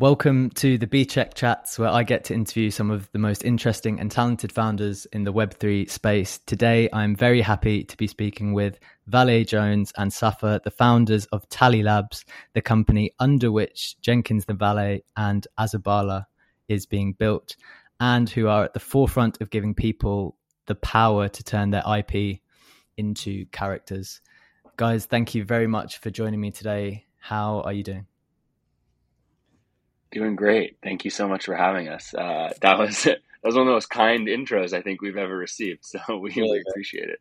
Welcome to the BCheque Chats, where I get to interview some of the most interesting and talented founders in the Web3 space. Today, I'm very happy to be speaking with Valet Jones and Safa, the founders of Tally Labs, the company under which Jenkins the Valet and Azurbala is being built, and who are at the forefront of giving people the power to turn their IP into characters. Guys, thank you very much for joining me today. How are you doing? Doing great. Thank you so much for having us. Uh, that was that was one of the most kind intros I think we've ever received. So we really appreciate it.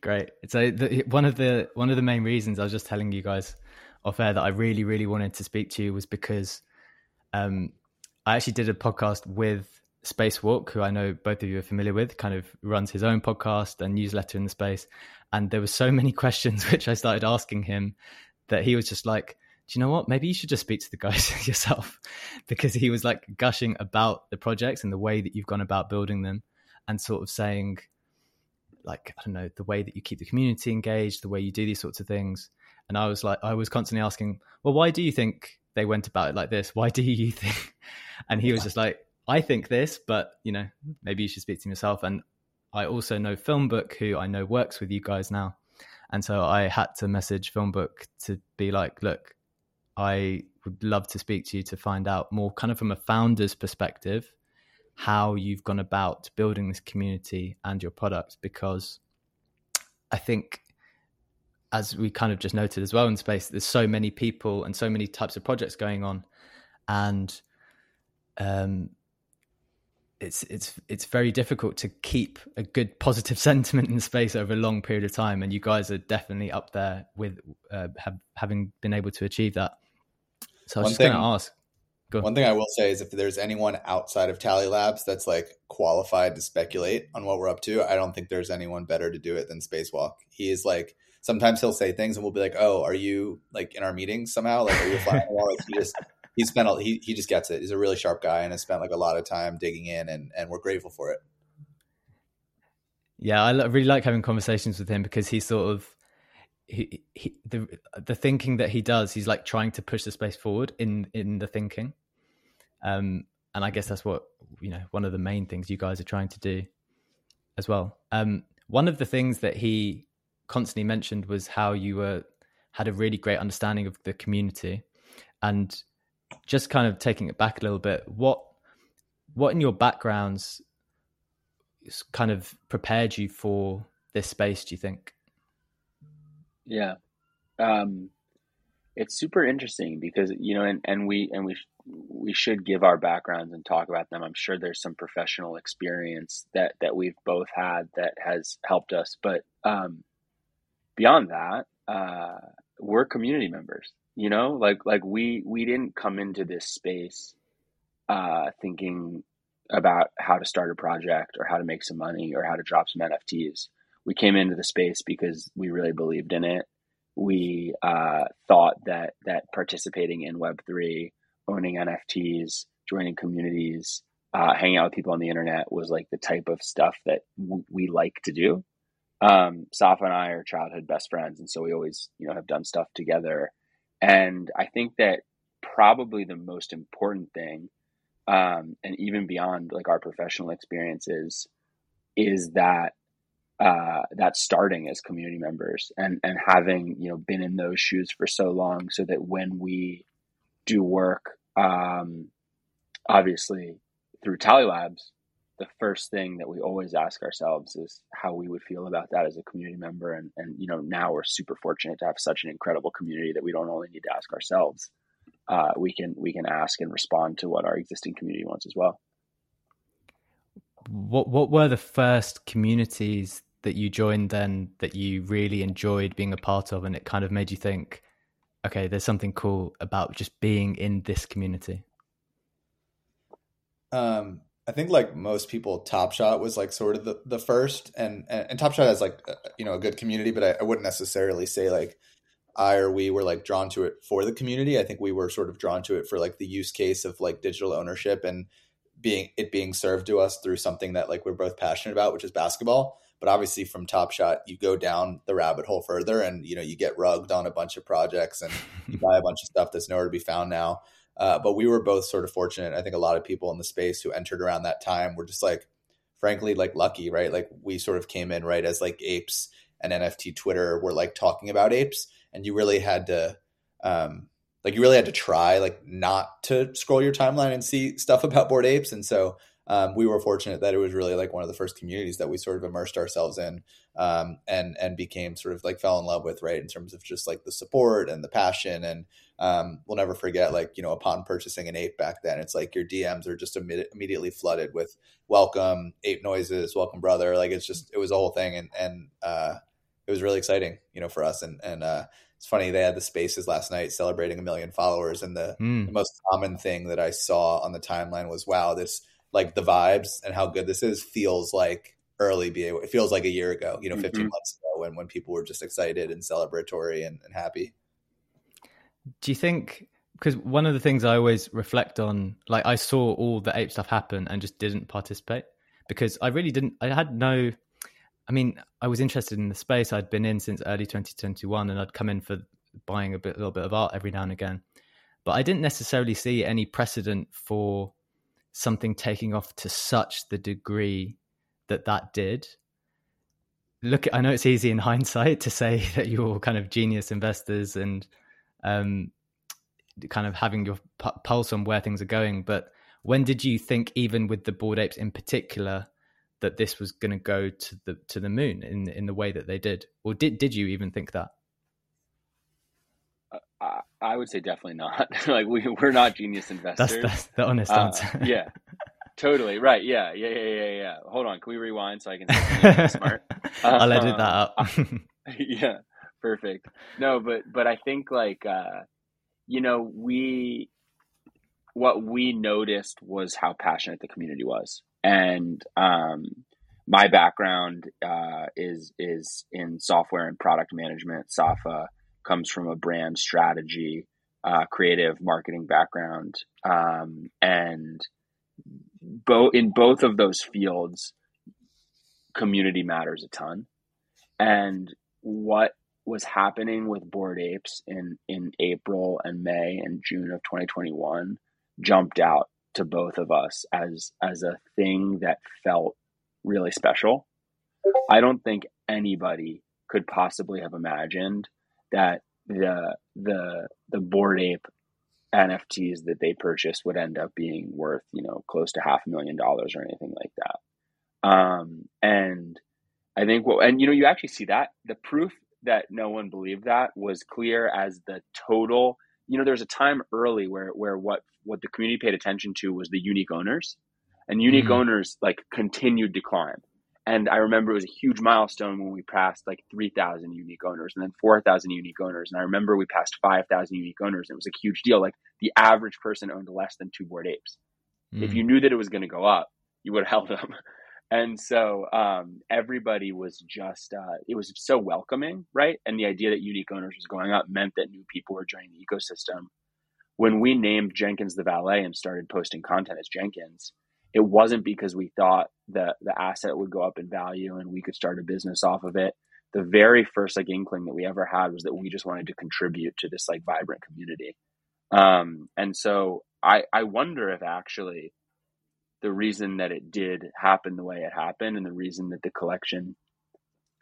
Great. So the, one of the one of the main reasons I was just telling you guys off air that I really really wanted to speak to you was because um, I actually did a podcast with Spacewalk, who I know both of you are familiar with, kind of runs his own podcast and newsletter in the space. And there were so many questions which I started asking him that he was just like, do you know what? Maybe you should just speak to the guys yourself because he was like gushing about the projects and the way that you've gone about building them and sort of saying, like, I don't know, the way that you keep the community engaged, the way you do these sorts of things. And I was like, I was constantly asking, well, why do you think they went about it like this? Why do you think? And he was just like, I think this, but you know, maybe you should speak to him yourself. And I also know Filmbook, who I know works with you guys now. And so I had to message Filmbook to be like, look, I would love to speak to you to find out more, kind of from a founder's perspective, how you've gone about building this community and your products. Because I think, as we kind of just noted as well in space, there's so many people and so many types of projects going on, and um, it's it's it's very difficult to keep a good positive sentiment in space over a long period of time and you guys are definitely up there with uh, have, having been able to achieve that so I was one just going to ask. Go. One thing I will say is if there's anyone outside of Tally Labs that's like qualified to speculate on what we're up to, I don't think there's anyone better to do it than Spacewalk. He is like sometimes he'll say things and we'll be like, "Oh, are you like in our meetings somehow? Like, are you flying wall?" Like he just he spent he he just gets it. He's a really sharp guy and has spent like a lot of time digging in, and and we're grateful for it. Yeah, I really like having conversations with him because he sort of he, he the the thinking that he does he's like trying to push the space forward in in the thinking um and i guess that's what you know one of the main things you guys are trying to do as well um one of the things that he constantly mentioned was how you were had a really great understanding of the community and just kind of taking it back a little bit what what in your backgrounds kind of prepared you for this space do you think? Yeah. Um, it's super interesting because you know and, and we and we we should give our backgrounds and talk about them. I'm sure there's some professional experience that that we've both had that has helped us. But um beyond that uh we're community members you know like like we we didn't come into this space uh thinking about how to start a project or how to make some money or how to drop some nfts we came into the space because we really believed in it. We uh, thought that that participating in Web three, owning NFTs, joining communities, uh, hanging out with people on the internet was like the type of stuff that w- we like to do. Um, Safa and I are childhood best friends, and so we always, you know, have done stuff together. And I think that probably the most important thing, um, and even beyond like our professional experiences, is that uh, that starting as community members and and having you know been in those shoes for so long, so that when we do work, um, obviously through Tally Labs, the first thing that we always ask ourselves is how we would feel about that as a community member. And and you know now we're super fortunate to have such an incredible community that we don't only need to ask ourselves, uh, we can we can ask and respond to what our existing community wants as well. What what were the first communities that you joined then that you really enjoyed being a part of and it kind of made you think okay there's something cool about just being in this community um i think like most people top shot was like sort of the, the first and, and, and top shot has like you know a good community but I, I wouldn't necessarily say like i or we were like drawn to it for the community i think we were sort of drawn to it for like the use case of like digital ownership and being it being served to us through something that like we're both passionate about which is basketball but obviously, from Top Shot, you go down the rabbit hole further, and you know you get rugged on a bunch of projects, and you buy a bunch of stuff that's nowhere to be found now. Uh, but we were both sort of fortunate. I think a lot of people in the space who entered around that time were just like, frankly, like lucky, right? Like we sort of came in right as like apes and NFT Twitter were like talking about apes, and you really had to, um, like you really had to try like not to scroll your timeline and see stuff about bored apes, and so um, we were fortunate that it was really like one of the first communities that we sort of immersed ourselves in um, and and became sort of like fell in love with right in terms of just like the support and the passion and um, we'll never forget like you know upon purchasing an ape back then it's like your dms are just Im- immediately flooded with welcome ape noises welcome brother like it's just it was a whole thing and and uh, it was really exciting you know for us and and uh, it's funny they had the spaces last night celebrating a million followers and the, mm. the most common thing that i saw on the timeline was wow this like the vibes and how good this is feels like early BA. It feels like a year ago, you know, 15 mm-hmm. months ago when, when people were just excited and celebratory and, and happy. Do you think, because one of the things I always reflect on, like I saw all the ape stuff happen and just didn't participate because I really didn't, I had no, I mean, I was interested in the space I'd been in since early 2021 and I'd come in for buying a bit, a little bit of art every now and again. But I didn't necessarily see any precedent for something taking off to such the degree that that did. Look i know it's easy in hindsight to say that you're kind of genius investors and um, kind of having your p- pulse on where things are going but when did you think even with the bored apes in particular that this was going to go to the to the moon in in the way that they did? Or did did you even think that uh, I would say definitely not. like we we're not genius investors. That's, that's the honest uh, answer. yeah, totally right. Yeah, yeah, yeah, yeah, yeah. Hold on, can we rewind so I can smart? I'll edit that out. yeah, perfect. No, but but I think like uh, you know we what we noticed was how passionate the community was, and um, my background uh, is is in software and product management, SAFA comes from a brand strategy, uh, creative marketing background, um, and both in both of those fields, community matters a ton. And what was happening with Bored Apes in in April and May and June of 2021 jumped out to both of us as as a thing that felt really special. I don't think anybody could possibly have imagined that the the the bored ape NFTs that they purchased would end up being worth, you know, close to half a million dollars or anything like that. Um, and I think what, and you know, you actually see that the proof that no one believed that was clear as the total. You know, there's a time early where where what what the community paid attention to was the unique owners, and unique mm-hmm. owners like continued to climb. And I remember it was a huge milestone when we passed like 3,000 unique owners and then 4,000 unique owners. And I remember we passed 5,000 unique owners. And it was a huge deal. Like the average person owned less than two bored apes. Mm. If you knew that it was going to go up, you would have held them. And so um, everybody was just, uh, it was so welcoming, right? And the idea that unique owners was going up meant that new people were joining the ecosystem. When we named Jenkins the valet and started posting content as Jenkins, it wasn't because we thought that the asset would go up in value and we could start a business off of it. The very first like inkling that we ever had was that we just wanted to contribute to this like vibrant community. Um, and so I, I wonder if actually the reason that it did happen the way it happened and the reason that the collection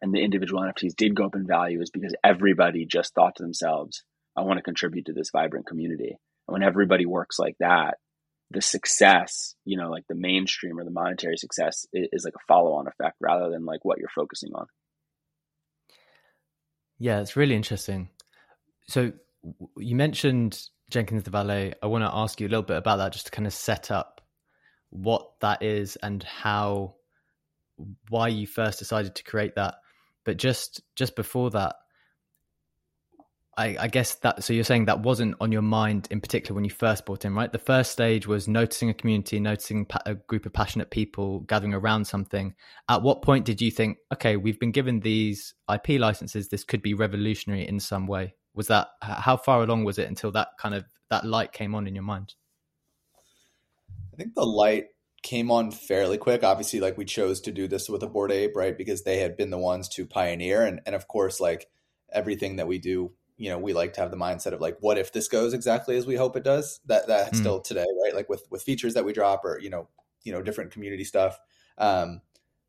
and the individual NFTs did go up in value is because everybody just thought to themselves, I want to contribute to this vibrant community. And when everybody works like that, the success, you know, like the mainstream or the monetary success is, is like a follow on effect rather than like what you're focusing on. Yeah, it's really interesting. So you mentioned Jenkins the Valet. I want to ask you a little bit about that just to kind of set up what that is and how why you first decided to create that. But just just before that, I, I, guess that so you're saying that wasn't on your mind in particular when you first bought in, right? The first stage was noticing a community, noticing a group of passionate people gathering around something. At what point did you think, okay, we've been given these IP licenses, this could be revolutionary in some way? Was that how far along was it until that kind of that light came on in your mind? I think the light came on fairly quick. Obviously, like we chose to do this with a bored ape, right? Because they had been the ones to pioneer, and and of course, like everything that we do you know we like to have the mindset of like what if this goes exactly as we hope it does? That that mm. still today right? Like with with features that we drop or you know you know different community stuff. Um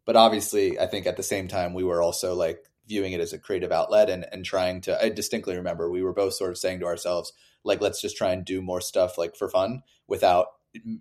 but obviously i think at the same time we were also like viewing it as a creative outlet and and trying to i distinctly remember we were both sort of saying to ourselves like let's just try and do more stuff like for fun without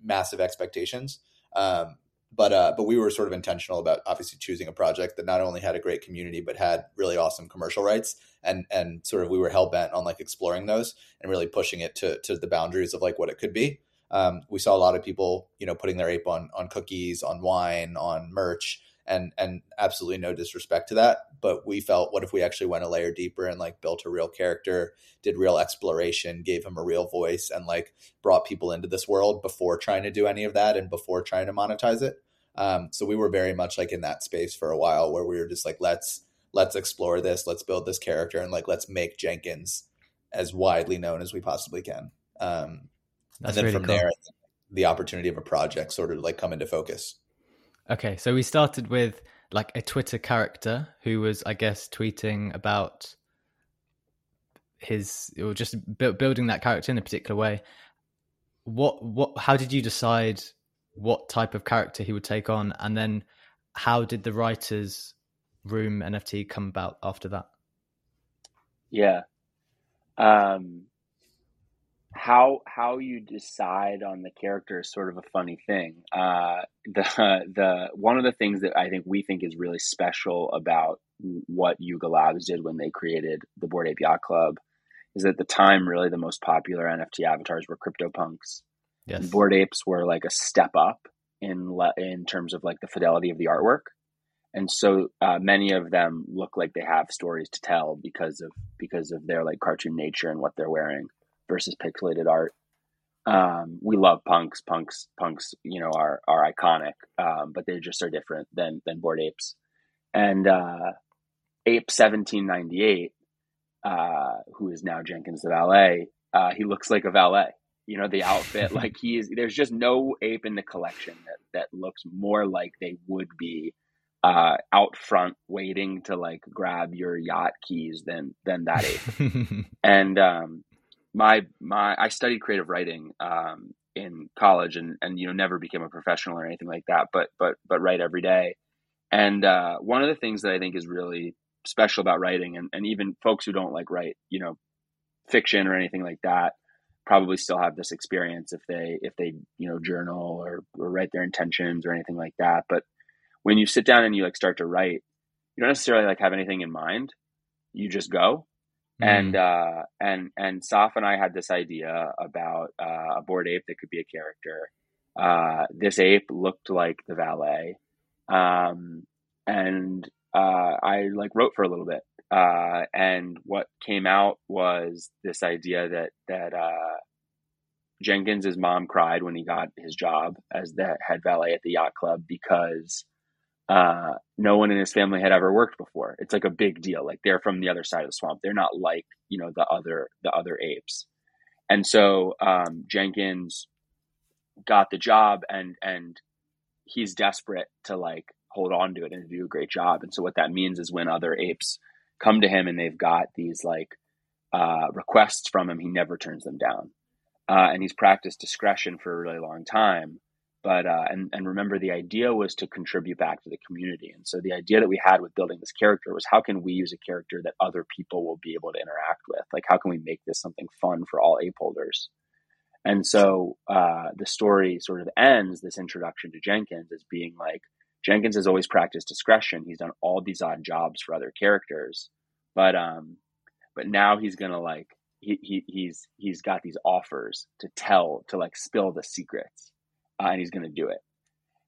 massive expectations. Um but uh, but we were sort of intentional about obviously choosing a project that not only had a great community but had really awesome commercial rights and and sort of we were hell bent on like exploring those and really pushing it to to the boundaries of like what it could be. Um, we saw a lot of people you know putting their ape on on cookies, on wine, on merch, and and absolutely no disrespect to that, but we felt what if we actually went a layer deeper and like built a real character, did real exploration, gave him a real voice, and like brought people into this world before trying to do any of that and before trying to monetize it. Um, so we were very much like in that space for a while where we were just like, let's let's explore this, let's build this character, and like let's make Jenkins as widely known as we possibly can. Um, and then really from cool. there, the opportunity of a project sort of like come into focus. Okay, so we started with like a Twitter character who was, I guess, tweeting about his or just building that character in a particular way. What what? How did you decide what type of character he would take on, and then how did the writers room NFT come about after that? Yeah. Um, how how you decide on the character is sort of a funny thing. Uh, the the one of the things that I think we think is really special about what Yuga Labs did when they created the Bored Ape Yacht Club is that at the time really the most popular NFT avatars were CryptoPunks. Yes. Bored Apes were like a step up in le- in terms of like the fidelity of the artwork, and so uh, many of them look like they have stories to tell because of because of their like cartoon nature and what they're wearing versus pixelated art. Um, we love punks. Punks, punks, you know, are are iconic, um, but they just are different than than bored apes. And uh, Ape seventeen ninety eight, uh, who is now Jenkins the valet, uh, he looks like a valet you know the outfit like he is there's just no ape in the collection that that looks more like they would be uh out front waiting to like grab your yacht keys than than that ape and um my my i studied creative writing um in college and and you know never became a professional or anything like that but but but write every day. And uh one of the things that i think is really special about writing and, and even folks who don't like write you know fiction or anything like that probably still have this experience if they if they you know journal or, or write their intentions or anything like that. But when you sit down and you like start to write you don't necessarily like have anything in mind. You just go mm. and uh and and Saf and I had this idea about uh, a bored ape that could be a character. Uh this ape looked like the valet. Um and uh I like wrote for a little bit. Uh, and what came out was this idea that that uh, Jenkins's mom cried when he got his job as the head valet at the yacht club because uh, no one in his family had ever worked before. It's like a big deal. Like they're from the other side of the swamp. They're not like you know the other the other apes. And so um, Jenkins got the job, and and he's desperate to like hold on to it and do a great job. And so what that means is when other apes come to him and they've got these like uh, requests from him, he never turns them down. Uh, and he's practiced discretion for a really long time. But uh, and and remember, the idea was to contribute back to the community. And so the idea that we had with building this character was how can we use a character that other people will be able to interact with? Like how can we make this something fun for all ape holders? And so uh, the story sort of ends this introduction to Jenkins as being like Jenkins has always practiced discretion. He's done all these odd jobs for other characters, but um, but now he's gonna like he, he he's he's got these offers to tell to like spill the secrets, uh, and he's gonna do it.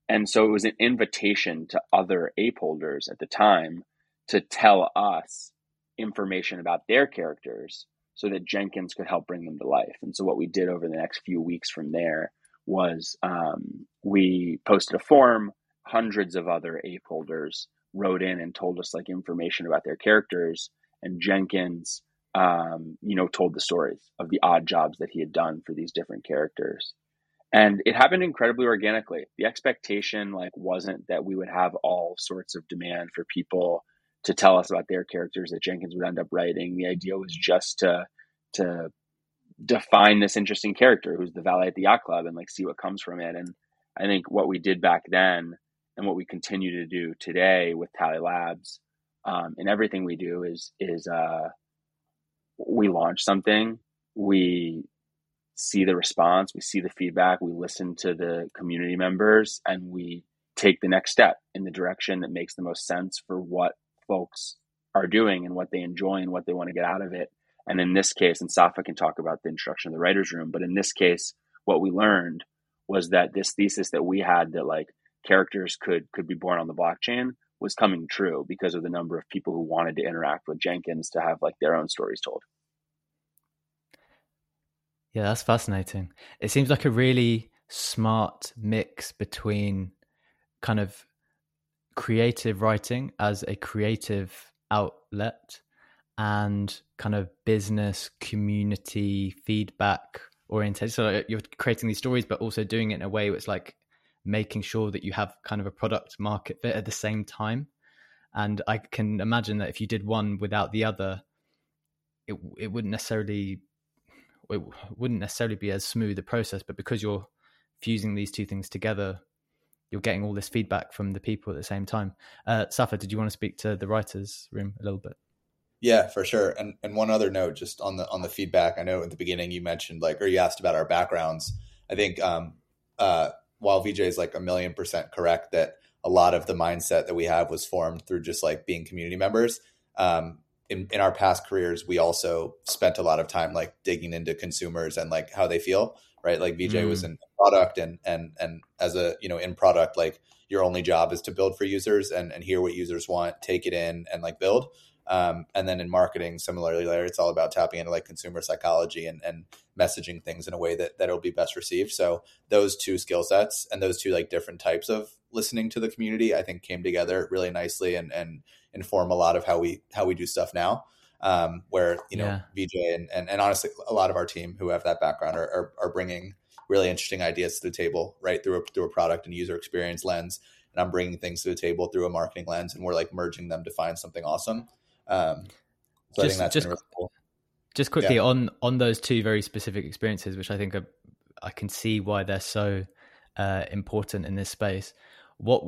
And so it was an invitation to other ape holders at the time to tell us information about their characters so that Jenkins could help bring them to life. And so what we did over the next few weeks from there was um, we posted a form hundreds of other ape holders wrote in and told us like information about their characters and jenkins um, you know told the stories of the odd jobs that he had done for these different characters and it happened incredibly organically the expectation like wasn't that we would have all sorts of demand for people to tell us about their characters that Jenkins would end up writing. The idea was just to to define this interesting character who's the valet at the yacht club and like see what comes from it. And I think what we did back then and what we continue to do today with Tally Labs um, and everything we do is is uh, we launch something, we see the response, we see the feedback, we listen to the community members, and we take the next step in the direction that makes the most sense for what folks are doing and what they enjoy and what they want to get out of it. And in this case, and Safa can talk about the introduction of the writer's room, but in this case, what we learned was that this thesis that we had that like characters could could be born on the blockchain was coming true because of the number of people who wanted to interact with Jenkins to have like their own stories told. Yeah, that's fascinating. It seems like a really smart mix between kind of creative writing as a creative outlet and kind of business community feedback oriented. So uh, you're creating these stories, but also doing it in a way where it's like making sure that you have kind of a product market fit at the same time. And I can imagine that if you did one without the other, it it wouldn't necessarily it wouldn't necessarily be as smooth a process. But because you're fusing these two things together, you're getting all this feedback from the people at the same time. Uh, Safa, did you want to speak to the writers' room a little bit? Yeah, for sure. And and one other note, just on the on the feedback. I know at the beginning you mentioned like, or you asked about our backgrounds. I think um, uh, while VJ is like a million percent correct that a lot of the mindset that we have was formed through just like being community members. Um, in, in our past careers, we also spent a lot of time like digging into consumers and like how they feel, right? Like VJ mm. was in product and and and as a you know in product, like your only job is to build for users and and hear what users want, take it in, and like build. Um, and then in marketing, similarly, Larry, it's all about tapping into like consumer psychology and, and messaging things in a way that that it'll be best received. So those two skill sets and those two like different types of listening to the community, I think came together really nicely and and inform a lot of how we how we do stuff now. Um, where you know yeah. VJ and, and and honestly, a lot of our team who have that background are, are, are bringing really interesting ideas to the table, right through a, through a product and user experience lens. And I'm bringing things to the table through a marketing lens, and we're like merging them to find something awesome. Um, so just, just, really cool. just quickly yeah. on on those two very specific experiences, which I think are, I can see why they're so uh, important in this space. What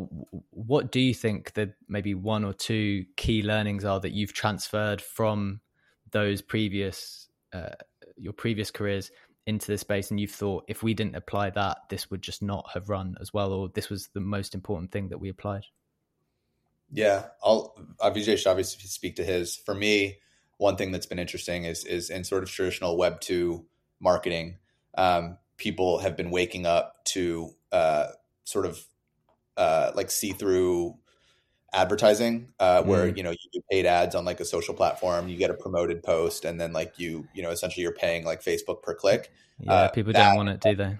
what do you think that maybe one or two key learnings are that you've transferred from those previous uh, your previous careers into this space and you've thought if we didn't apply that this would just not have run as well or this was the most important thing that we applied yeah, I'll VJ should obviously speak to his. For me, one thing that's been interesting is is in sort of traditional Web two marketing, um, people have been waking up to uh, sort of uh, like see through advertising uh, where mm. you know you do paid ads on like a social platform you get a promoted post and then like you you know essentially you're paying like facebook per click yeah uh, people don't want it do they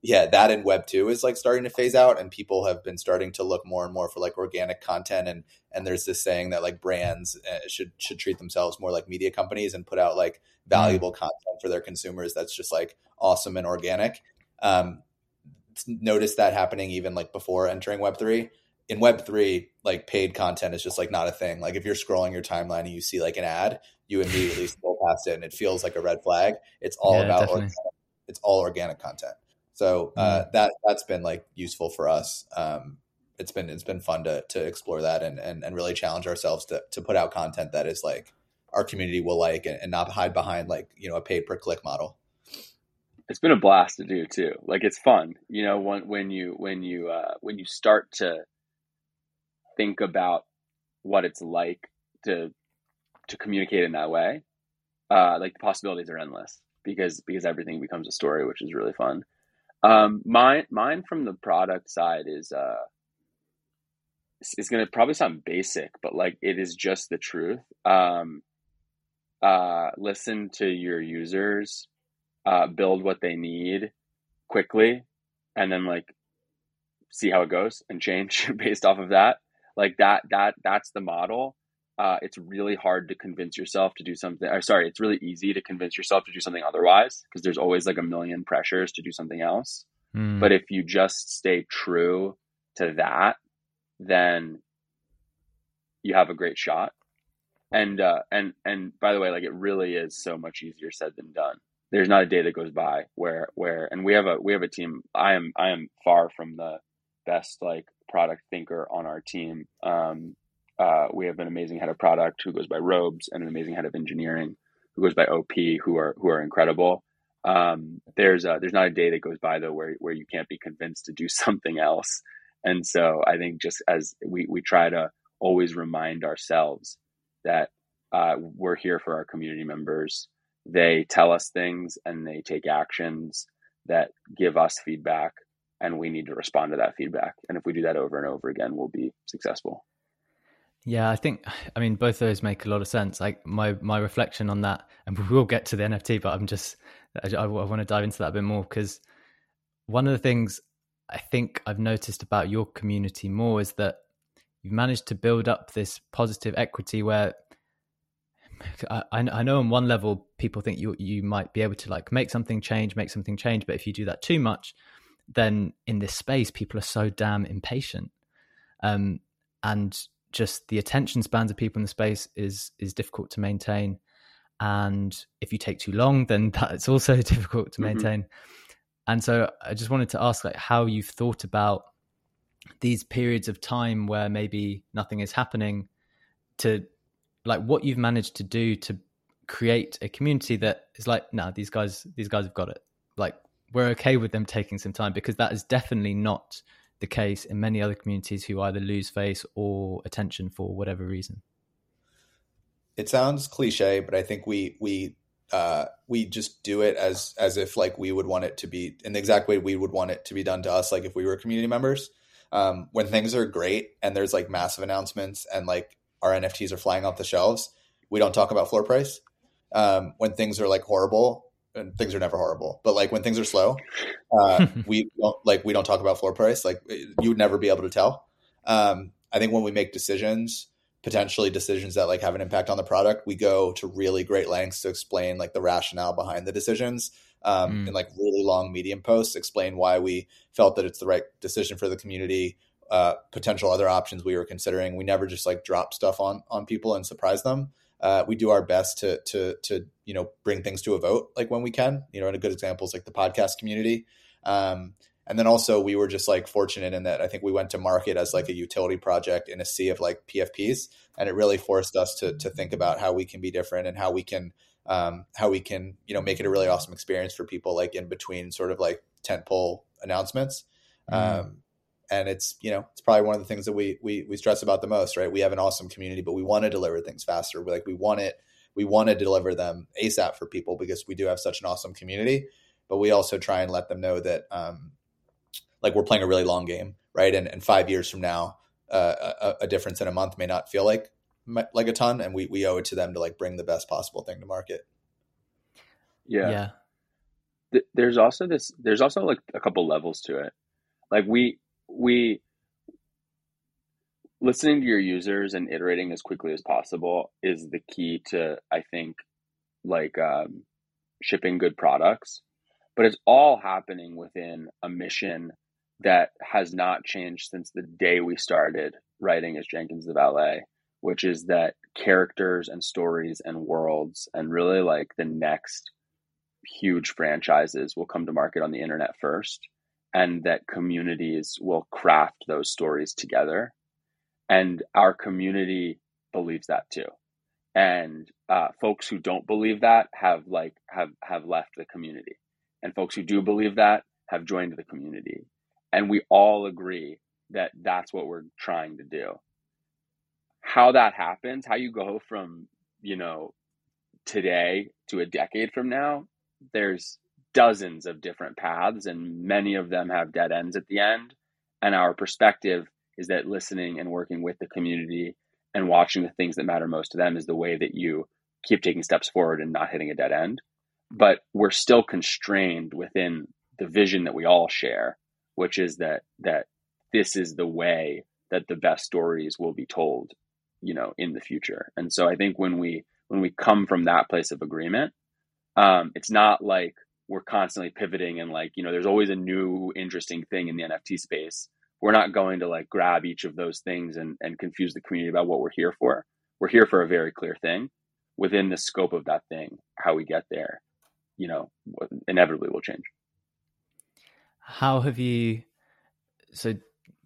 yeah, that in Web two is like starting to phase out, and people have been starting to look more and more for like organic content. And and there's this saying that like brands uh, should should treat themselves more like media companies and put out like mm. valuable mm. content for their consumers that's just like awesome and organic. Um, notice that happening even like before entering Web three. In Web three, like paid content is just like not a thing. Like if you're scrolling your timeline and you see like an ad, you immediately scroll past it and it feels like a red flag. It's all yeah, about organic, it's all organic content. So uh, mm. that that's been like useful for us. Um, it's been it's been fun to to explore that and and, and really challenge ourselves to to put out content that is like our community will like and, and not hide behind like you know a pay per click model. It's been a blast to do too. Like it's fun, you know, when when you when you uh, when you start to think about what it's like to to communicate in that way, uh, like the possibilities are endless because because everything becomes a story, which is really fun. Um, mine, mine from the product side is uh, it's going to probably sound basic, but like it is just the truth. Um, uh, listen to your users, uh, build what they need quickly, and then like see how it goes and change based off of that. Like that, that that's the model uh, it's really hard to convince yourself to do something. Or sorry, it's really easy to convince yourself to do something otherwise because there's always like a million pressures to do something else. Mm. But if you just stay true to that, then you have a great shot. And uh, and and by the way, like it really is so much easier said than done. There's not a day that goes by where where and we have a we have a team. I am I am far from the best like product thinker on our team. Um, uh, we have an amazing head of product who goes by Robes and an amazing head of engineering who goes by OP who are who are incredible. Um, there's a, there's not a day that goes by though where where you can't be convinced to do something else. And so I think just as we we try to always remind ourselves that uh, we're here for our community members. They tell us things and they take actions that give us feedback, and we need to respond to that feedback. And if we do that over and over again, we'll be successful. Yeah, I think I mean both those make a lot of sense. Like my my reflection on that, and we will get to the NFT, but I'm just I, I want to dive into that a bit more because one of the things I think I've noticed about your community more is that you've managed to build up this positive equity where I, I know on one level people think you you might be able to like make something change, make something change, but if you do that too much, then in this space people are so damn impatient, um, and just the attention spans of people in the space is is difficult to maintain, and if you take too long, then that's also difficult to mm-hmm. maintain. Mm-hmm. And so I just wanted to ask like how you've thought about these periods of time where maybe nothing is happening to like what you've managed to do to create a community that is like nah these guys these guys have got it. Like we're okay with them taking some time because that is definitely not the case in many other communities who either lose face or attention for whatever reason. It sounds cliche but i think we we uh, we just do it as as if like we would want it to be in the exact way we would want it to be done to us like if we were community members. Um, when things are great and there's like massive announcements and like our NFTs are flying off the shelves, we don't talk about floor price. Um, when things are like horrible, and things are never horrible, but like when things are slow, uh, we don't like we don't talk about floor price. Like you would never be able to tell. Um, I think when we make decisions, potentially decisions that like have an impact on the product, we go to really great lengths to explain like the rationale behind the decisions um, mm. in like really long medium posts, explain why we felt that it's the right decision for the community, uh, potential other options we were considering. We never just like drop stuff on on people and surprise them. Uh, we do our best to to to you know bring things to a vote like when we can. You know, and a good example is like the podcast community. Um, and then also we were just like fortunate in that I think we went to market as like a utility project in a sea of like PFPs, and it really forced us to to think about how we can be different and how we can um, how we can you know make it a really awesome experience for people like in between sort of like tentpole announcements. Mm. Um, and it's you know it's probably one of the things that we we we stress about the most, right? We have an awesome community, but we want to deliver things faster. We like we want it we want to deliver them ASAP for people because we do have such an awesome community. But we also try and let them know that um, like we're playing a really long game, right? And, and five years from now, uh, a, a difference in a month may not feel like like a ton, and we we owe it to them to like bring the best possible thing to market. Yeah. Yeah. There's also this. There's also like a couple levels to it. Like we we listening to your users and iterating as quickly as possible is the key to I think like um, shipping good products. But it's all happening within a mission that has not changed since the day we started writing as Jenkins the Valet which is that characters and stories and worlds and really like the next huge franchises will come to market on the internet first and that communities will craft those stories together. And our community believes that too. And uh, folks who don't believe that have like have have left the community. And folks who do believe that have joined the community. And we all agree that that's what we're trying to do. How that happens, how you go from, you know, today to a decade from now, there's dozens of different paths and many of them have dead ends at the end. And our perspective is that listening and working with the community and watching the things that matter most to them is the way that you keep taking steps forward and not hitting a dead end. But we're still constrained within the vision that we all share, which is that that this is the way that the best stories will be told you know in the future and so i think when we when we come from that place of agreement um, it's not like we're constantly pivoting and like you know there's always a new interesting thing in the nft space we're not going to like grab each of those things and, and confuse the community about what we're here for. We're here for a very clear thing. Within the scope of that thing, how we get there, you know, inevitably will change. How have you so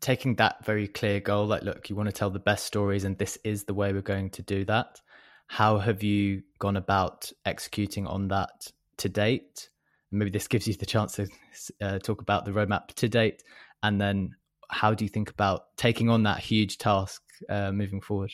taking that very clear goal, like, look, you want to tell the best stories, and this is the way we're going to do that. How have you gone about executing on that to date? Maybe this gives you the chance to uh, talk about the roadmap to date, and then how do you think about taking on that huge task uh, moving forward?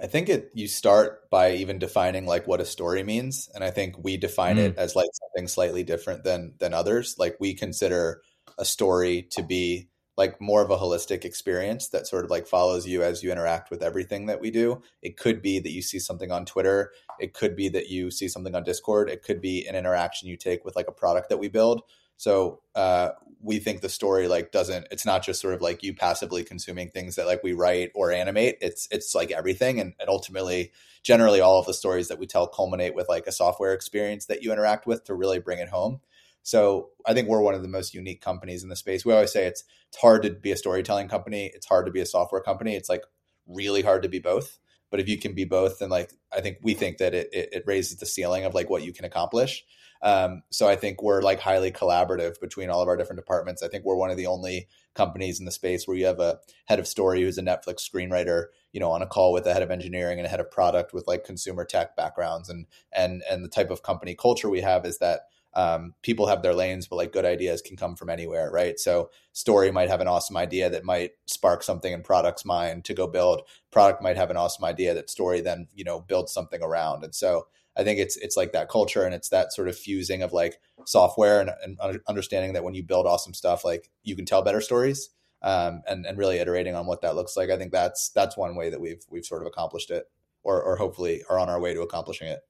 I think it you start by even defining like what a story means, and I think we define mm. it as like something slightly different than than others. Like we consider a story to be like more of a holistic experience that sort of like follows you as you interact with everything that we do. It could be that you see something on Twitter. It could be that you see something on Discord. It could be an interaction you take with like a product that we build. So uh, we think the story like doesn't. It's not just sort of like you passively consuming things that like we write or animate. It's it's like everything, and, and ultimately, generally, all of the stories that we tell culminate with like a software experience that you interact with to really bring it home. So I think we're one of the most unique companies in the space. We always say it's it's hard to be a storytelling company. It's hard to be a software company. It's like really hard to be both. But if you can be both, then like I think we think that it it, it raises the ceiling of like what you can accomplish. Um, so I think we're like highly collaborative between all of our different departments. I think we're one of the only companies in the space where you have a head of story who's a Netflix screenwriter, you know, on a call with a head of engineering and a head of product with like consumer tech backgrounds. And and and the type of company culture we have is that um, people have their lanes, but like good ideas can come from anywhere, right? So story might have an awesome idea that might spark something in product's mind to go build. Product might have an awesome idea that story then you know builds something around. And so I think it's it's like that culture and it's that sort of fusing of like software and, and understanding that when you build awesome stuff, like you can tell better stories. Um, and and really iterating on what that looks like. I think that's that's one way that we've we've sort of accomplished it, or or hopefully are on our way to accomplishing it.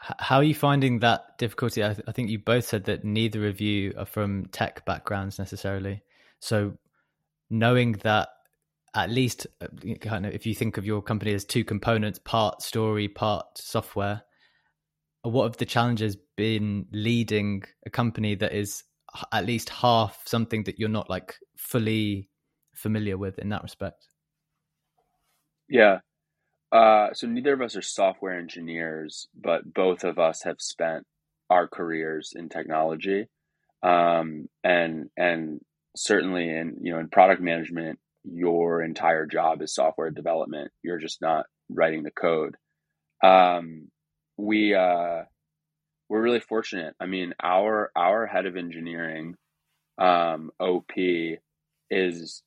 How are you finding that difficulty? I, th- I, think you both said that neither of you are from tech backgrounds necessarily. So, knowing that at least, uh, kind of, if you think of your company as two components, part story, part software, what have the challenges been leading a company that is at least half something that you're not like fully familiar with in that respect? Yeah, uh, so neither of us are software engineers, but both of us have spent our careers in technology, um, and and certainly in you know in product management, your entire job is software development. You're just not writing the code. Um, we uh, we're really fortunate. I mean, our our head of engineering, um, OP, is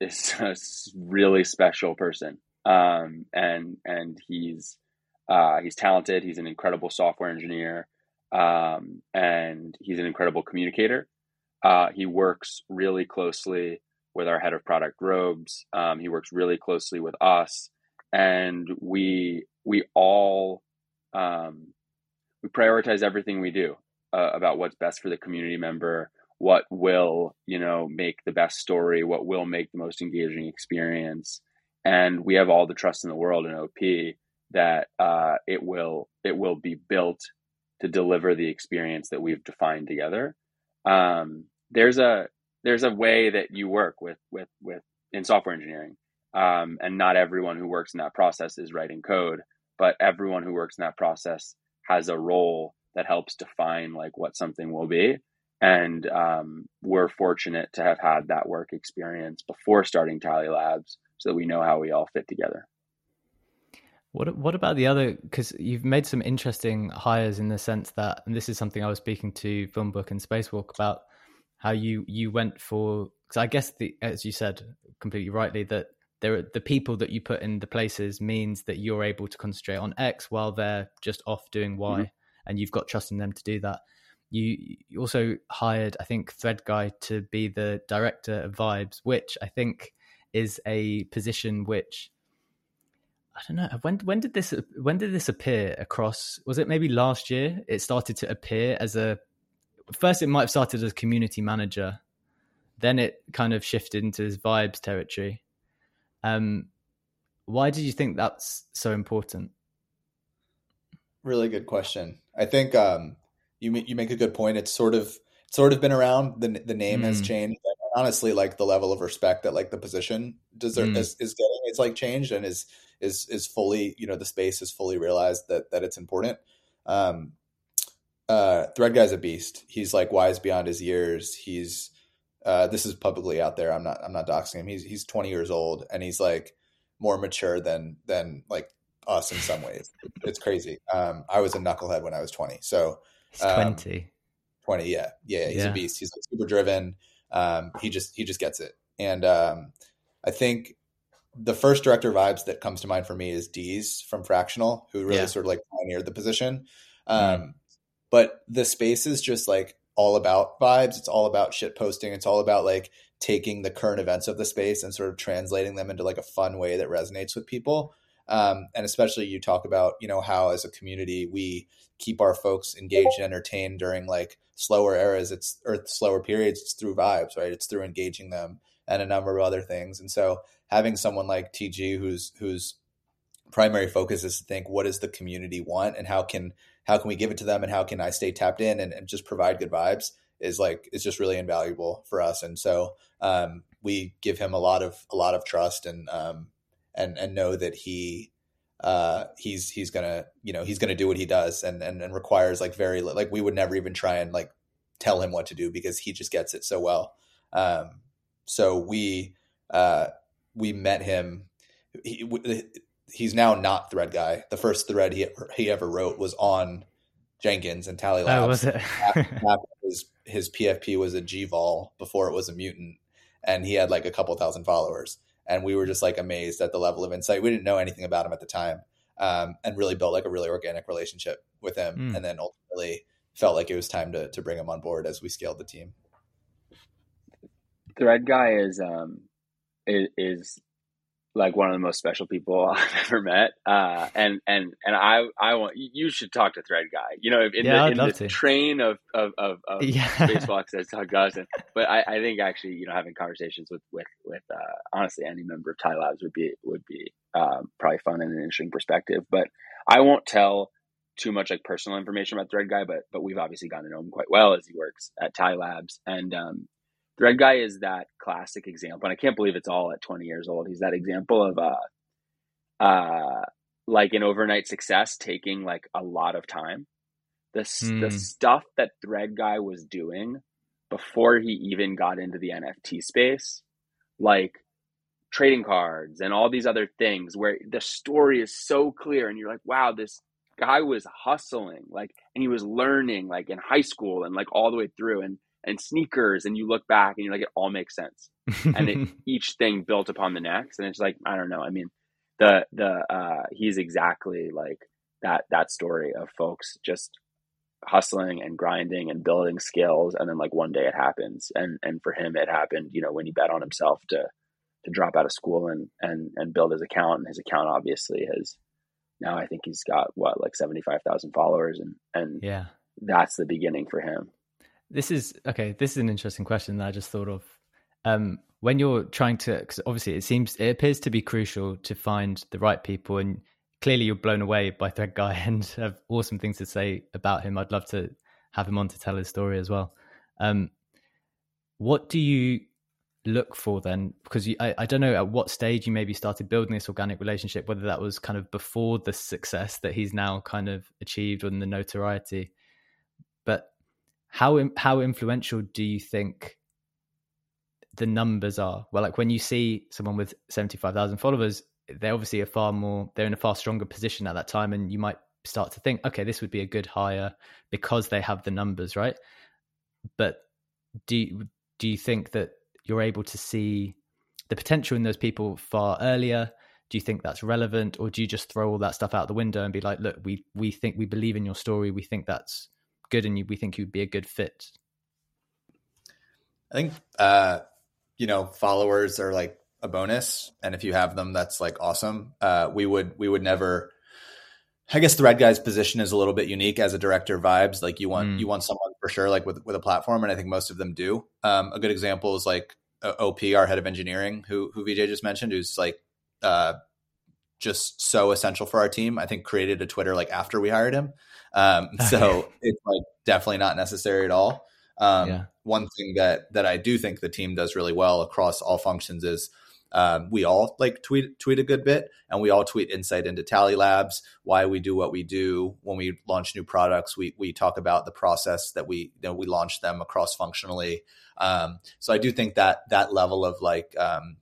is a really special person um, and and he's uh, he's talented. He's an incredible software engineer, um, and he's an incredible communicator. Uh, he works really closely with our head of product, Robes. Um, he works really closely with us, and we we all um, we prioritize everything we do uh, about what's best for the community member, what will you know make the best story, what will make the most engaging experience and we have all the trust in the world in OP that uh, it will it will be built to deliver the experience that we've defined together. Um, there's a there's a way that you work with with with in software engineering, um, and not everyone who works in that process is writing code, but everyone who works in that process has a role that helps define like what something will be. And um, we're fortunate to have had that work experience before starting Tally Labs so that we know how we all fit together. What what about the other? Because you've made some interesting hires in the sense that, and this is something I was speaking to Filmbook and Spacewalk about how you you went for. Because I guess the as you said completely rightly that there are, the people that you put in the places means that you're able to concentrate on X while they're just off doing Y, mm-hmm. and you've got trust in them to do that. You, you also hired, I think, Thread Guy to be the director of Vibes, which I think is a position which I don't know when when did this when did this appear across was it maybe last year it started to appear as a first it might have started as community manager then it kind of shifted into his vibes territory um why did you think that's so important really good question i think um you you make a good point it's sort of sort of been around. the The name mm. has changed. Honestly, like the level of respect that like the position deserve mm. is, is getting, it's like changed and is is is fully you know the space is fully realized that that it's important. Um, uh, Thread guy's a beast. He's like wise beyond his years. He's uh, this is publicly out there. I'm not I'm not doxing him. He's he's 20 years old and he's like more mature than than like us in some ways. It's crazy. Um, I was a knucklehead when I was 20. So um, 20. 20, yeah. Yeah, he's yeah. a beast. He's like super driven. Um, he just he just gets it. And um, I think the first director vibes that comes to mind for me is Dees from Fractional, who really yeah. sort of like pioneered the position. Um, mm. But the space is just like all about vibes. It's all about shit posting. It's all about like taking the current events of the space and sort of translating them into like a fun way that resonates with people. Um, and especially you talk about you know how as a community we keep our folks engaged and entertained during like slower eras it's or slower periods it's through vibes right? It's through engaging them and a number of other things. And so having someone like tg who's whose primary focus is to think what does the community want? And how can how can we give it to them? And how can I stay tapped in and, and just provide good vibes is like is just really invaluable for us. And so um, we give him a lot of a lot of trust and um, and and know that he uh, he's he's gonna you know he's gonna do what he does and and, and requires like very like we would never even try and like tell him what to do because he just gets it so well. Um, so we uh, we met him. He, he's now not thread guy. The first thread he he ever wrote was on Jenkins and Tally Labs. Oh, was it? his, his PFP was a Gvol before it was a mutant, and he had like a couple thousand followers. And we were just like amazed at the level of insight. We didn't know anything about him at the time, um, and really built like a really organic relationship with him. Mm. And then ultimately felt like it was time to to bring him on board as we scaled the team. Thread guy is um is, is like one of the most special people I've ever met. Uh, and and and I I want you should talk to Thread Guy. You know, in yeah, the, in the train of of of, of yeah. baseball says Doug Dawson. But I, I think actually you know having conversations with with with uh, honestly any member of Tally Labs would be would be um, probably fun and an interesting perspective. But I won't tell too much like personal information about Thread Guy, but but we've obviously gotten to know him quite well as he works at Tally Labs and. Um, Thread Guy is that classic example, and I can't believe it's all at 20 years old. He's that example of uh, uh, like an overnight success taking like a lot of time. The mm. the hmm. stuff that Thread Guy was doing before he even got into the NFT space, like trading cards and all these other things, where the story is so clear, and you're like, wow, this guy was hustling, like, and he was learning, like in high school and like all the way through, and and sneakers and you look back and you're like it all makes sense. And it, each thing built upon the next. And it's like i don't know. I mean the the uh he's exactly like that that story of folks just hustling and grinding and building skills and then like one day it happens. And and for him it happened you know when he bet on himself to to drop out of school and and and build his account. And his account obviously has now i think he's got what like 75,000 followers. And and yeah. that's the beginning for him this is okay. This is an interesting question that I just thought of. Um, when you're trying to, because obviously it seems it appears to be crucial to find the right people, and clearly you're blown away by Thread Guy and have awesome things to say about him. I'd love to have him on to tell his story as well. Um, what do you look for then? Because you, I, I don't know at what stage you maybe started building this organic relationship, whether that was kind of before the success that he's now kind of achieved and the notoriety. How how influential do you think the numbers are? Well, like when you see someone with seventy five thousand followers, they obviously are far more. They're in a far stronger position at that time, and you might start to think, okay, this would be a good hire because they have the numbers, right? But do do you think that you're able to see the potential in those people far earlier? Do you think that's relevant, or do you just throw all that stuff out the window and be like, look, we we think we believe in your story, we think that's good and you, we think you'd be a good fit? I think, uh, you know, followers are like a bonus. And if you have them, that's like awesome. Uh, we would, we would never, I guess the Thread Guy's position is a little bit unique as a director vibes. Like you want, mm. you want someone for sure, like with, with a platform. And I think most of them do. Um, a good example is like OP, our head of engineering, who, who VJ just mentioned, who's like, uh, just so essential for our team. I think created a Twitter like after we hired him. Um, so it's like definitely not necessary at all. Um, yeah. One thing that that I do think the team does really well across all functions is um, we all like tweet tweet a good bit, and we all tweet insight into Tally Labs, why we do what we do. When we launch new products, we we talk about the process that we you know we launch them across functionally. Um, so I do think that that level of like um,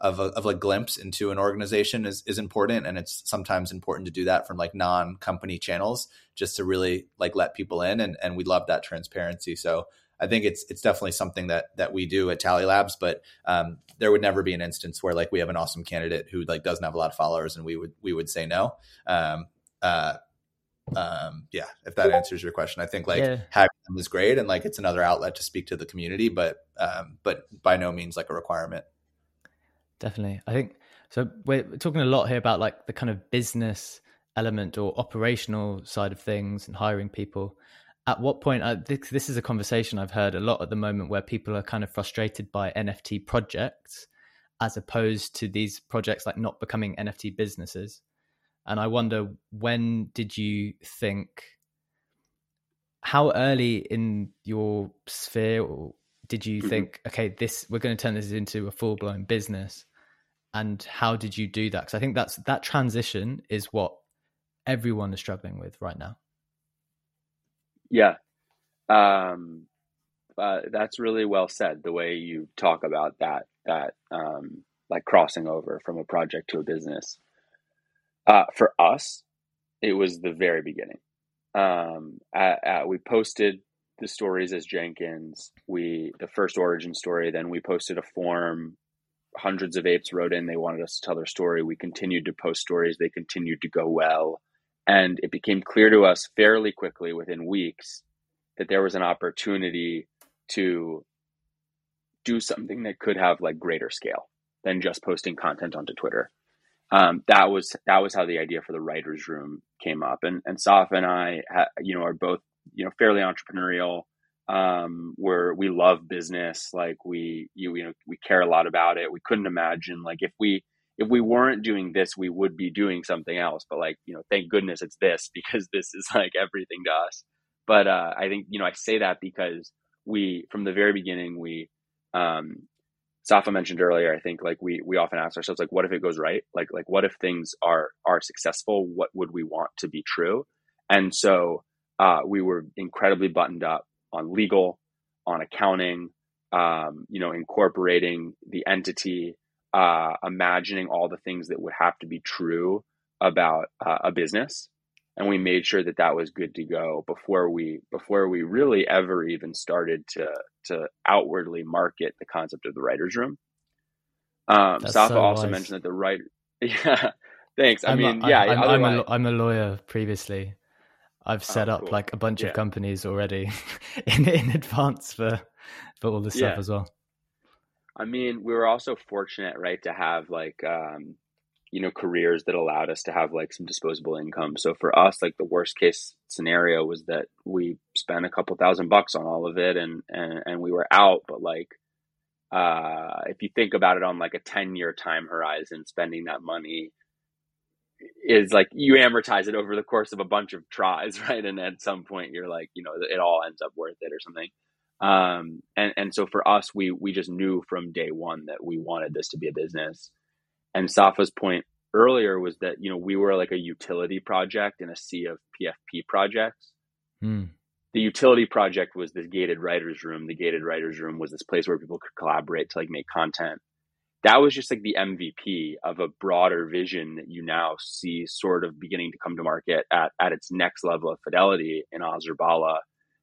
of a, of like glimpse into an organization is is important, and it's sometimes important to do that from like non company channels just to really like let people in, and and we love that transparency. So I think it's it's definitely something that that we do at Tally Labs, but um, there would never be an instance where like we have an awesome candidate who like doesn't have a lot of followers, and we would we would say no. Um, uh, um, yeah, if that answers your question, I think like yeah. having them is great, and like it's another outlet to speak to the community, but um, but by no means like a requirement. Definitely, I think so. We're talking a lot here about like the kind of business element or operational side of things and hiring people at what point uh, this, this, is a conversation i've heard a lot at the moment where people are kind of frustrated by nft projects as opposed to these projects like not becoming nft businesses and i wonder when did you think how early in your sphere did you mm-hmm. think okay this we're going to turn this into a full-blown business and how did you do that because i think that's that transition is what everyone is struggling with right now yeah. Um, uh, that's really well said. The way you talk about that, that um, like crossing over from a project to a business. Uh, for us, it was the very beginning. Um, at, at, we posted the stories as Jenkins. We the first origin story. Then we posted a form. Hundreds of apes wrote in. They wanted us to tell their story. We continued to post stories. They continued to go well. And it became clear to us fairly quickly within weeks that there was an opportunity to do something that could have like greater scale than just posting content onto Twitter. Um, that was that was how the idea for the writers' room came up. And and Saf and I, ha, you know, are both you know fairly entrepreneurial. Um, where we love business, like we you, you know we care a lot about it. We couldn't imagine like if we if we weren't doing this, we would be doing something else. But like, you know, thank goodness it's this because this is like everything to us. But uh, I think, you know, I say that because we, from the very beginning, we, um, Safa mentioned earlier, I think like we, we often ask ourselves, like, what if it goes right? Like, like what if things are, are successful? What would we want to be true? And so, uh, we were incredibly buttoned up on legal, on accounting, um, you know, incorporating the entity, uh, imagining all the things that would have to be true about uh, a business. And we made sure that that was good to go before we before we really ever even started to to outwardly market the concept of the writers room. Um safa so also mentioned that the writer yeah thanks. I I'm mean a, yeah I'm, I'm, a, I'm a lawyer previously i've oh, set oh, up cool. like a bunch yeah. of companies already in in advance for for all this yeah. stuff as well I mean, we were also fortunate, right, to have like um, you know careers that allowed us to have like some disposable income. So for us, like the worst case scenario was that we spent a couple thousand bucks on all of it, and and and we were out. But like, uh, if you think about it on like a ten year time horizon, spending that money is like you amortize it over the course of a bunch of tries, right? And at some point, you're like, you know, it all ends up worth it or something. Um, and, and so for us, we, we just knew from day one that we wanted this to be a business. And Safa's point earlier was that, you know, we were like a utility project in a sea of PFP projects. Hmm. The utility project was this gated writers room. The gated writers room was this place where people could collaborate to like make content. That was just like the MVP of a broader vision that you now see sort of beginning to come to market at, at its next level of fidelity in Azurbala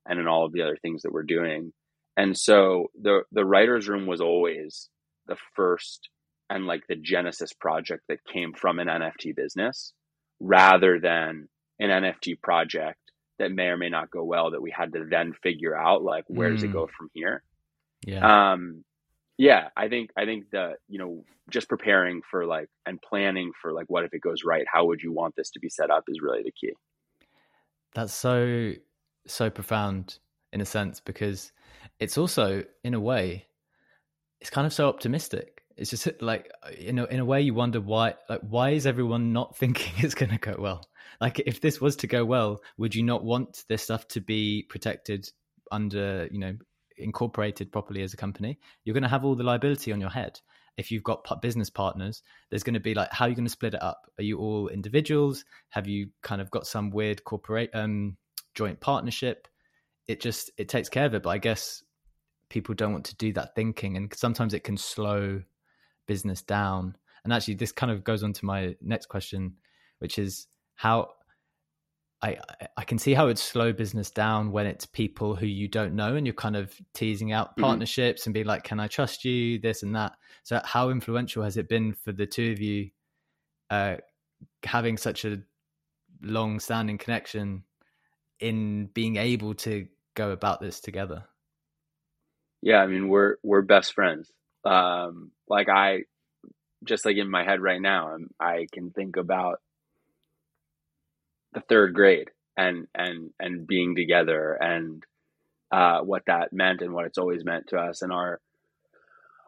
and in all of the other things that we're doing. And so the the writers room was always the first and like the genesis project that came from an NFT business rather than an NFT project that may or may not go well that we had to then figure out like where mm. does it go mm. from here. Yeah. Um yeah, I think I think the you know just preparing for like and planning for like what if it goes right, how would you want this to be set up is really the key. That's so so profound in a sense because it's also in a way it's kind of so optimistic it's just like you know in a way you wonder why like why is everyone not thinking it's going to go well like if this was to go well would you not want this stuff to be protected under you know incorporated properly as a company, you're going to have all the liability on your head. If you've got business partners, there's going to be like, how are you going to split it up? Are you all individuals? Have you kind of got some weird corporate um, joint partnership? It just it takes care of it. But I guess people don't want to do that thinking, and sometimes it can slow business down. And actually, this kind of goes on to my next question, which is how I I can see how it's slow business down when it's people who you don't know and you're kind of teasing out mm-hmm. partnerships and be like, "Can I trust you?" This and that. So, how influential has it been for the two of you uh, having such a long-standing connection in being able to go about this together? Yeah, I mean, we're we're best friends. Um, like I, just like in my head right now, I'm, I can think about the third grade and and and being together and uh, what that meant and what it's always meant to us. And our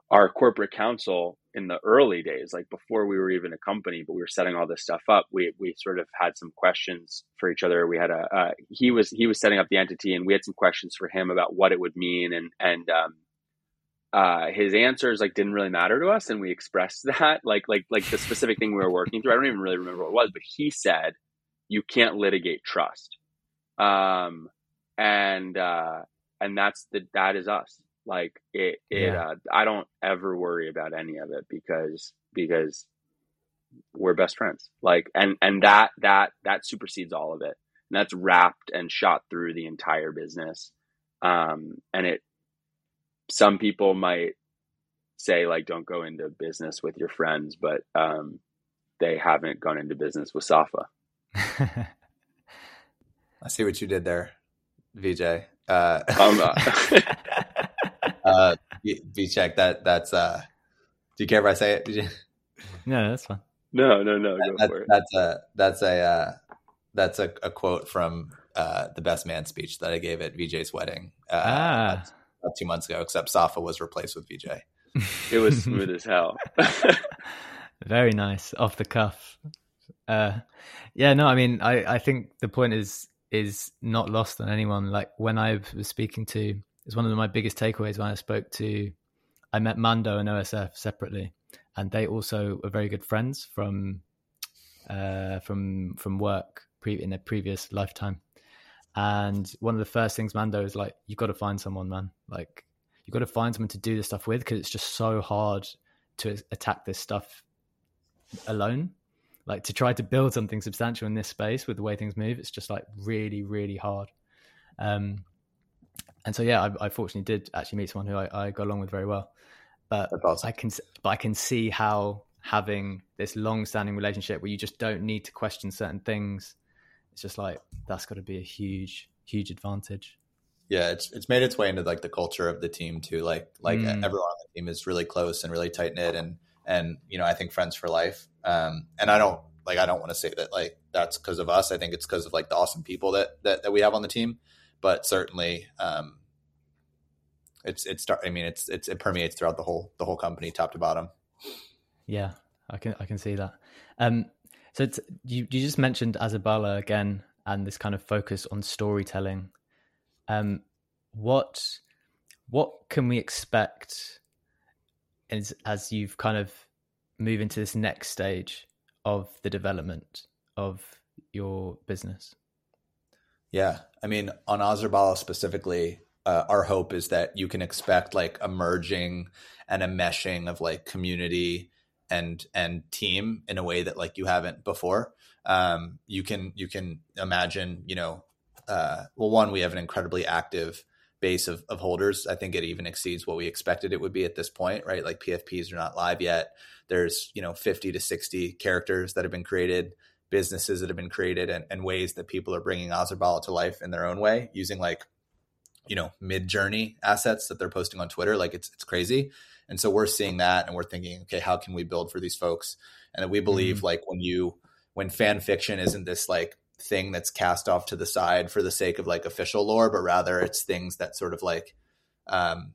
our corporate council in the early days like before we were even a company but we were setting all this stuff up we we sort of had some questions for each other. We had a uh, he was he was setting up the entity and we had some questions for him about what it would mean and and um, uh, his answers like didn't really matter to us and we expressed that like like like the specific thing we were working through. I don't even really remember what it was but he said you can't litigate trust. Um, and, uh, and that's the, that is us. Like it, it, yeah. uh, I don't ever worry about any of it because, because we're best friends. Like, and, and that, that, that supersedes all of it. And that's wrapped and shot through the entire business. Um, and it, some people might say like, don't go into business with your friends, but, um, they haven't gone into business with Safa. I see what you did there, VJ. Uh, um, uh, check that that's uh. Do you care if I say it? No, that's fine. No, no, no. That, that's a that's a uh, that's a, a quote from uh, the best man speech that I gave at VJ's wedding uh, ah. about two months ago. Except Safa was replaced with VJ. It was smooth as hell. Very nice, off the cuff. Uh, yeah, no, I mean, I, I think the point is is not lost on anyone. Like when I was speaking to, it's one of my biggest takeaways when I spoke to, I met Mando and OSF separately, and they also were very good friends from, uh, from from work pre- in their previous lifetime. And one of the first things Mando is like, you've got to find someone, man. Like you've got to find someone to do this stuff with because it's just so hard to attack this stuff alone like to try to build something substantial in this space with the way things move it's just like really really hard um and so yeah i, I fortunately did actually meet someone who I, I got along with very well but awesome. i can but i can see how having this long standing relationship where you just don't need to question certain things it's just like that's got to be a huge huge advantage yeah it's it's made its way into like the culture of the team too like like mm. everyone on the team is really close and really tight knit and and you know I think friends for life. Um, and I don't like I don't want to say that like that's because of us. I think it's because of like the awesome people that, that that we have on the team. But certainly, um, it's it's I mean it's it's it permeates throughout the whole the whole company, top to bottom. Yeah, I can I can see that. Um, so you you just mentioned Azurbala again and this kind of focus on storytelling. Um, what what can we expect as as you've kind of move into this next stage of the development of your business? Yeah, I mean, on Azurbala specifically, uh, our hope is that you can expect like a merging and a meshing of like community and and team in a way that like you haven't before. Um, you can you can imagine, you know, uh, well, one, we have an incredibly active base of, of holders. I think it even exceeds what we expected it would be at this point, right? Like PFPs are not live yet. There's, you know, 50 to 60 characters that have been created, businesses that have been created, and, and ways that people are bringing Azurbala to life in their own way using like, you know, Midjourney assets that they're posting on Twitter. Like it's, it's crazy. And so we're seeing that and we're thinking, okay, how can we build for these folks? And that we believe mm-hmm. like when you, when fan fiction isn't this like thing that's cast off to the side for the sake of like official lore, but rather it's things that sort of like um,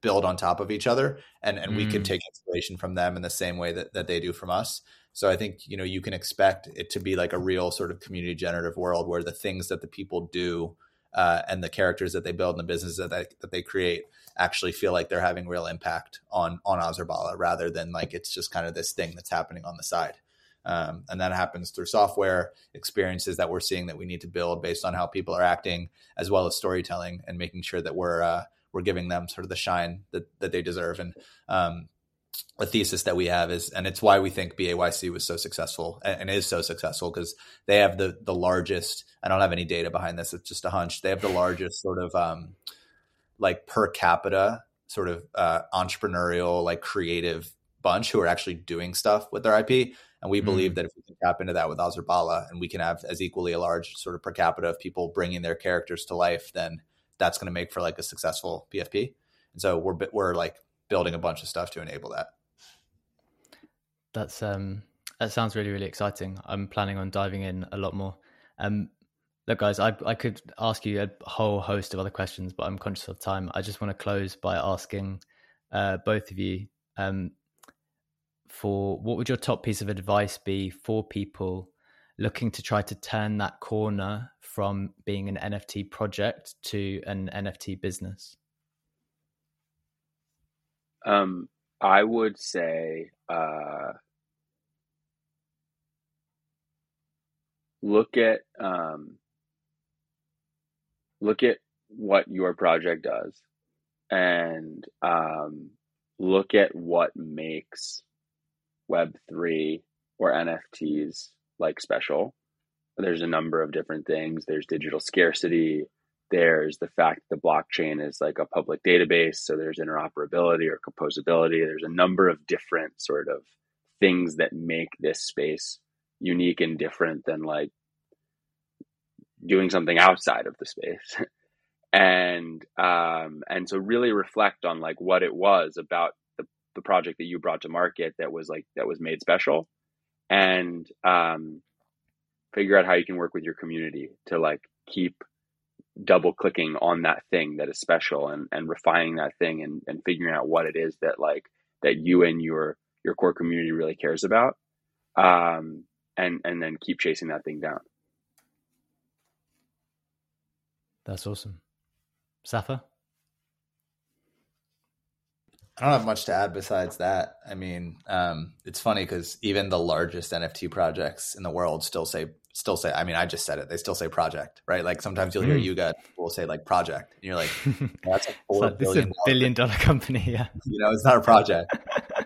build on top of each other, and and mm. we can mm. take inspiration from them in the same way that that they do from us. So I think you know you can expect it to be like a real sort of community generative world where the things that the people do uh, and the characters that they build and the business that they, that they create actually feel like they're having real impact on on Azurbala rather than like it's just kind of this thing that's happening on the side. Um, and that happens through software experiences that we're seeing that we need to build based on how people are acting, as well as storytelling and making sure that we're uh, we're giving them sort of the shine that that they deserve. And um, a thesis that we have is, and it's why we think BAYC was so successful and, and is so successful because they have the the largest. I don't have any data behind this; it's just a hunch. They have the largest sort of um, like per capita sort of uh, entrepreneurial, like creative bunch who are actually doing stuff with their IP. And we believe mm. that if we can tap into that with Azurbala and we can have as equally a large sort of per capita of people bringing their characters to life, then that's going to make for like a successful PFP. And so we're we're like building a bunch of stuff to enable that. That's um that sounds really really exciting. I'm planning on diving in a lot more. Um look guys, I I could ask you a whole host of other questions, but I'm conscious of time. I just want to close by asking uh, both of you um for what would your top piece of advice be for people looking to try to turn that corner from being an NFT project to an NFT business? Um, I would say uh, look at um, look at what your project does, and um, look at what makes Web3 or NFTs like special. There's a number of different things. There's digital scarcity. There's the fact that the blockchain is like a public database. So there's interoperability or composability. There's a number of different sort of things that make this space unique and different than like doing something outside of the space. and um, and so really reflect on like what it was about the project that you brought to market that was like that was made special and um, figure out how you can work with your community to like keep double clicking on that thing that is special and, and refining that thing and, and figuring out what it is that like that you and your your core community really cares about um, and and then keep chasing that thing down. That's awesome. Safa I don't have much to add besides that. I mean, um, it's funny because even the largest NFT projects in the world still say still say. I mean, I just said it. They still say project, right? Like sometimes you'll hear mm. Yuga will say like project, and you're like, that's a four like, billion, a billion dollar company. Yeah, you know, it's not a project.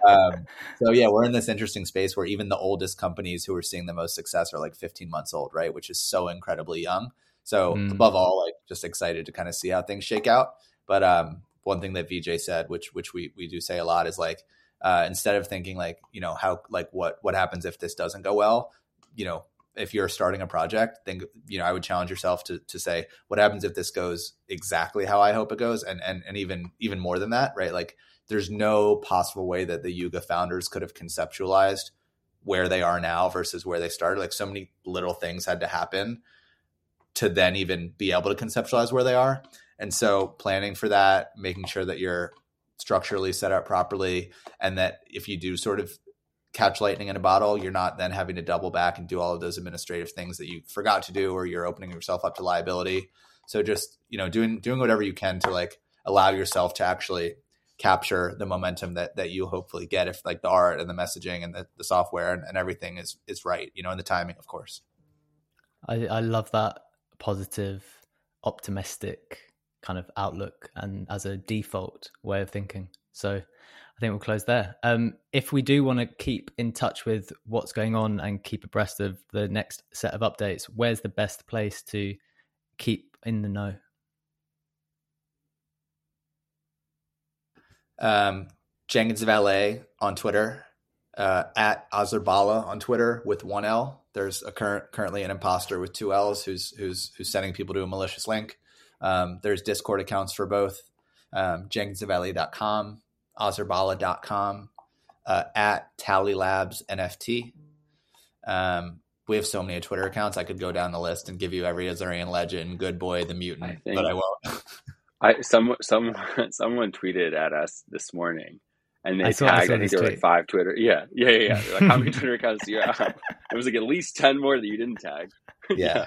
um, so yeah, we're in this interesting space where even the oldest companies who are seeing the most success are like 15 months old, right? Which is so incredibly young. So mm. above all, like just excited to kind of see how things shake out. But um, one thing that VJ said, which which we we do say a lot, is like uh, instead of thinking like you know how like what what happens if this doesn't go well, you know if you're starting a project, then you know I would challenge yourself to to say what happens if this goes exactly how I hope it goes, and and and even even more than that, right? Like there's no possible way that the Yuga founders could have conceptualized where they are now versus where they started. Like so many little things had to happen to then even be able to conceptualize where they are. And so planning for that, making sure that you're structurally set up properly, and that if you do sort of catch lightning in a bottle, you're not then having to double back and do all of those administrative things that you forgot to do, or you're opening yourself up to liability. So just you know doing doing whatever you can to like allow yourself to actually capture the momentum that that you hopefully get if like the art and the messaging and the, the software and, and everything is is right you know and the timing of course i i love that positive optimistic kind of outlook and as a default way of thinking. So I think we'll close there. Um, if we do want to keep in touch with what's going on and keep abreast of the next set of updates, where's the best place to keep in the know? Um, Jenkins Valet on Twitter, uh, at Azurbala on Twitter with one L. There's a current currently an imposter with two L's who's who's who's sending people to a malicious link. Um, there's Discord accounts for both um, jenkinsvalley.com, azurbala.com, uh, at Tally Labs NFT. Um, we have so many Twitter accounts. I could go down the list and give you every Azurian legend, Good Boy, the Mutant, I think, but I won't. I some some someone tweeted at us this morning, and they I tagged. I, I think there were like five Twitter. Yeah, yeah, yeah. yeah. Like how many Twitter accounts do you have? It was like at least ten more that you didn't tag. yeah.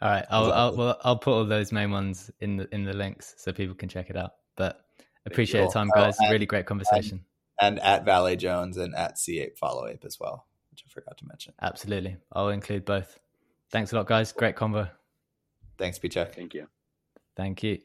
All right, I'll I'll, well, I'll put all those main ones in the in the links so people can check it out. But appreciate the time, guys. Oh, and, really great conversation. And, and at Valet Jones and at See Ape Follow Ape as well, which I forgot to mention. Absolutely, I'll include both. Thanks a lot, guys. Great convo. Thanks, BCheque. Thank you. Thank you.